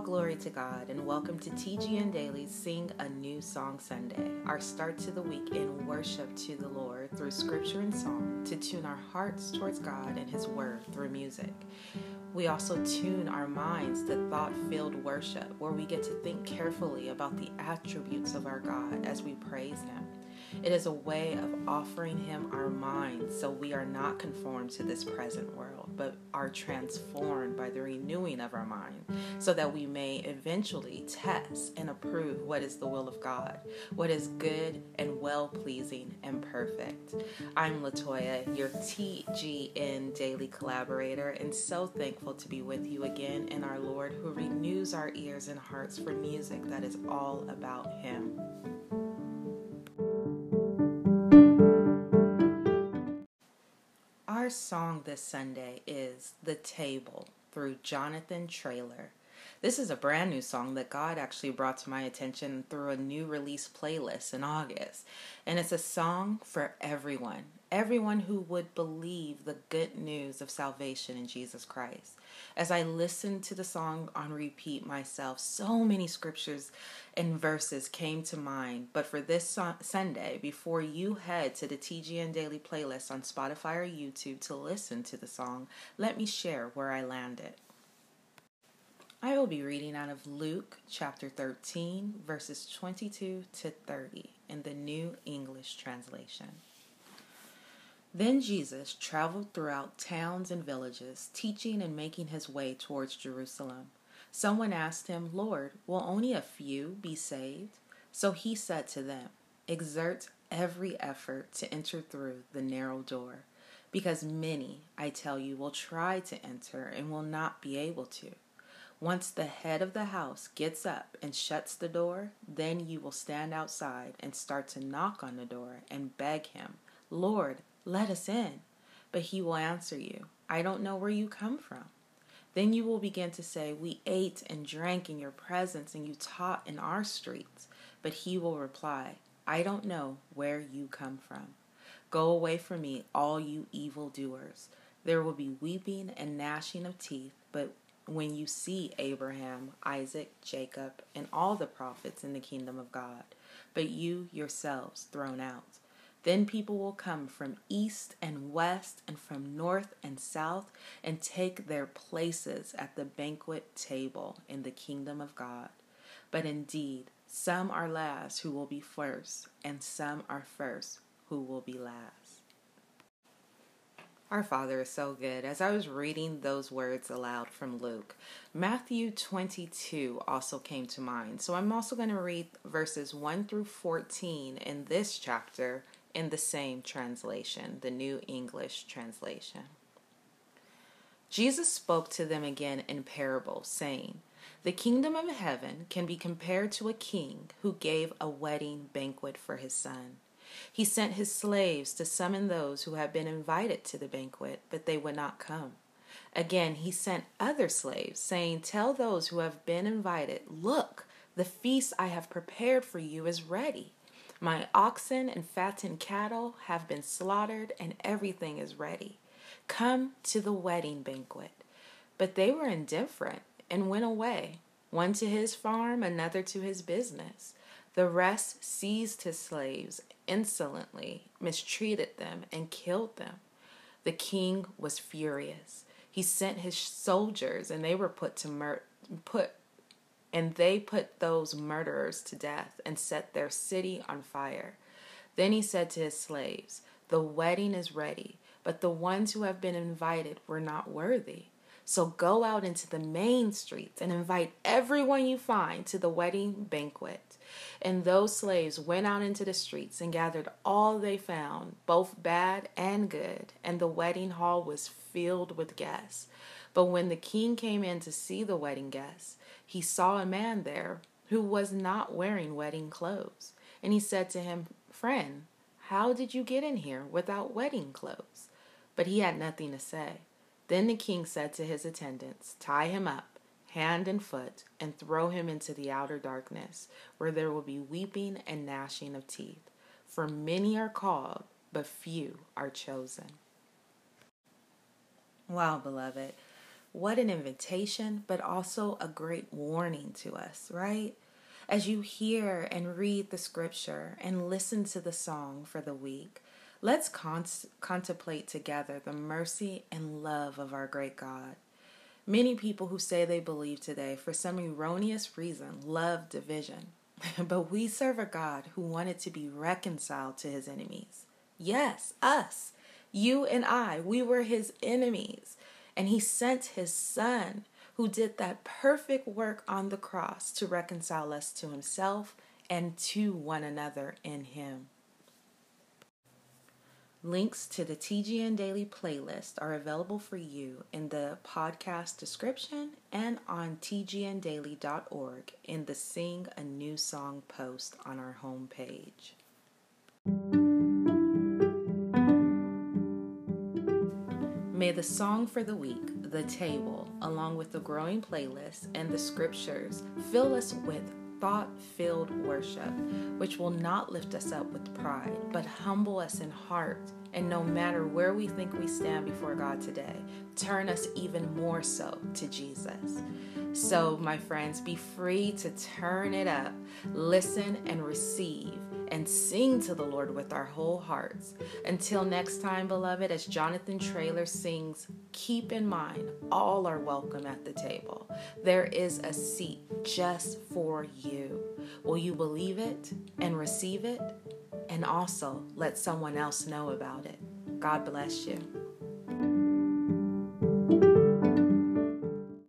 glory to God, and welcome to TGN Daily's Sing a New Song Sunday, our start to the week in worship to the Lord through scripture and song to tune our hearts towards God and His Word through music. We also tune our minds to thought filled worship, where we get to think carefully about the attributes of our God as we praise Him. It is a way of offering Him our minds so we are not conformed to this present world, but are transformed by the renewing of our mind, so that we may eventually test and approve what is the will of God, what is good and well pleasing and perfect. I'm Latoya, your TGN daily collaborator, and so thankful to be with you again in our Lord who renews our ears and hearts for music that is all about Him. Our song this Sunday is The Table through Jonathan Traylor. This is a brand new song that God actually brought to my attention through a new release playlist in August. And it's a song for everyone, everyone who would believe the good news of salvation in Jesus Christ. As I listened to the song on repeat myself, so many scriptures and verses came to mind. But for this so- Sunday, before you head to the TGN Daily playlist on Spotify or YouTube to listen to the song, let me share where I landed. I will be reading out of Luke chapter 13, verses 22 to 30 in the New English Translation. Then Jesus traveled throughout towns and villages, teaching and making his way towards Jerusalem. Someone asked him, Lord, will only a few be saved? So he said to them, Exert every effort to enter through the narrow door, because many, I tell you, will try to enter and will not be able to. Once the head of the house gets up and shuts the door, then you will stand outside and start to knock on the door and beg him, Lord, let us in. But he will answer you, I don't know where you come from. Then you will begin to say, We ate and drank in your presence, and you taught in our streets. But he will reply, I don't know where you come from. Go away from me, all you evildoers. There will be weeping and gnashing of teeth, but when you see Abraham, Isaac, Jacob, and all the prophets in the kingdom of God, but you yourselves thrown out. Then people will come from east and west and from north and south and take their places at the banquet table in the kingdom of God. But indeed, some are last who will be first, and some are first who will be last. Our Father is so good. As I was reading those words aloud from Luke, Matthew 22 also came to mind. So I'm also going to read verses 1 through 14 in this chapter in the same translation, the New English Translation. Jesus spoke to them again in parables, saying, The kingdom of heaven can be compared to a king who gave a wedding banquet for his son. He sent his slaves to summon those who had been invited to the banquet, but they would not come. Again, he sent other slaves, saying, Tell those who have been invited, Look, the feast I have prepared for you is ready. My oxen and fattened cattle have been slaughtered, and everything is ready. Come to the wedding banquet. But they were indifferent and went away, one to his farm, another to his business. The rest seized his slaves insolently, mistreated them, and killed them. The king was furious. He sent his soldiers, and they were put to mur- put and they put those murderers to death and set their city on fire. Then he said to his slaves, The wedding is ready, but the ones who have been invited were not worthy. So go out into the main streets and invite everyone you find to the wedding banquet. And those slaves went out into the streets and gathered all they found, both bad and good, and the wedding hall was filled with guests. But when the king came in to see the wedding guests, he saw a man there who was not wearing wedding clothes. And he said to him, Friend, how did you get in here without wedding clothes? But he had nothing to say. Then the king said to his attendants, Tie him up hand and foot, and throw him into the outer darkness, where there will be weeping and gnashing of teeth. For many are called, but few are chosen. Wow, beloved. What an invitation, but also a great warning to us, right? As you hear and read the scripture and listen to the song for the week, let's con- contemplate together the mercy and love of our great God. Many people who say they believe today, for some erroneous reason, love division. but we serve a God who wanted to be reconciled to his enemies. Yes, us, you and I, we were his enemies. And he sent his son who did that perfect work on the cross to reconcile us to himself and to one another in him. Links to the TGN Daily playlist are available for you in the podcast description and on tgndaily.org in the Sing a New Song post on our homepage. May the song for the week, The Table, along with the growing playlist and the scriptures, fill us with thought filled worship, which will not lift us up with pride, but humble us in heart. And no matter where we think we stand before God today, turn us even more so to Jesus. So, my friends, be free to turn it up, listen and receive and sing to the Lord with our whole hearts. Until next time, beloved, as Jonathan Traylor sings, keep in mind all are welcome at the table. There is a seat just for you. Will you believe it and receive it? And also let someone else know about it. God bless you.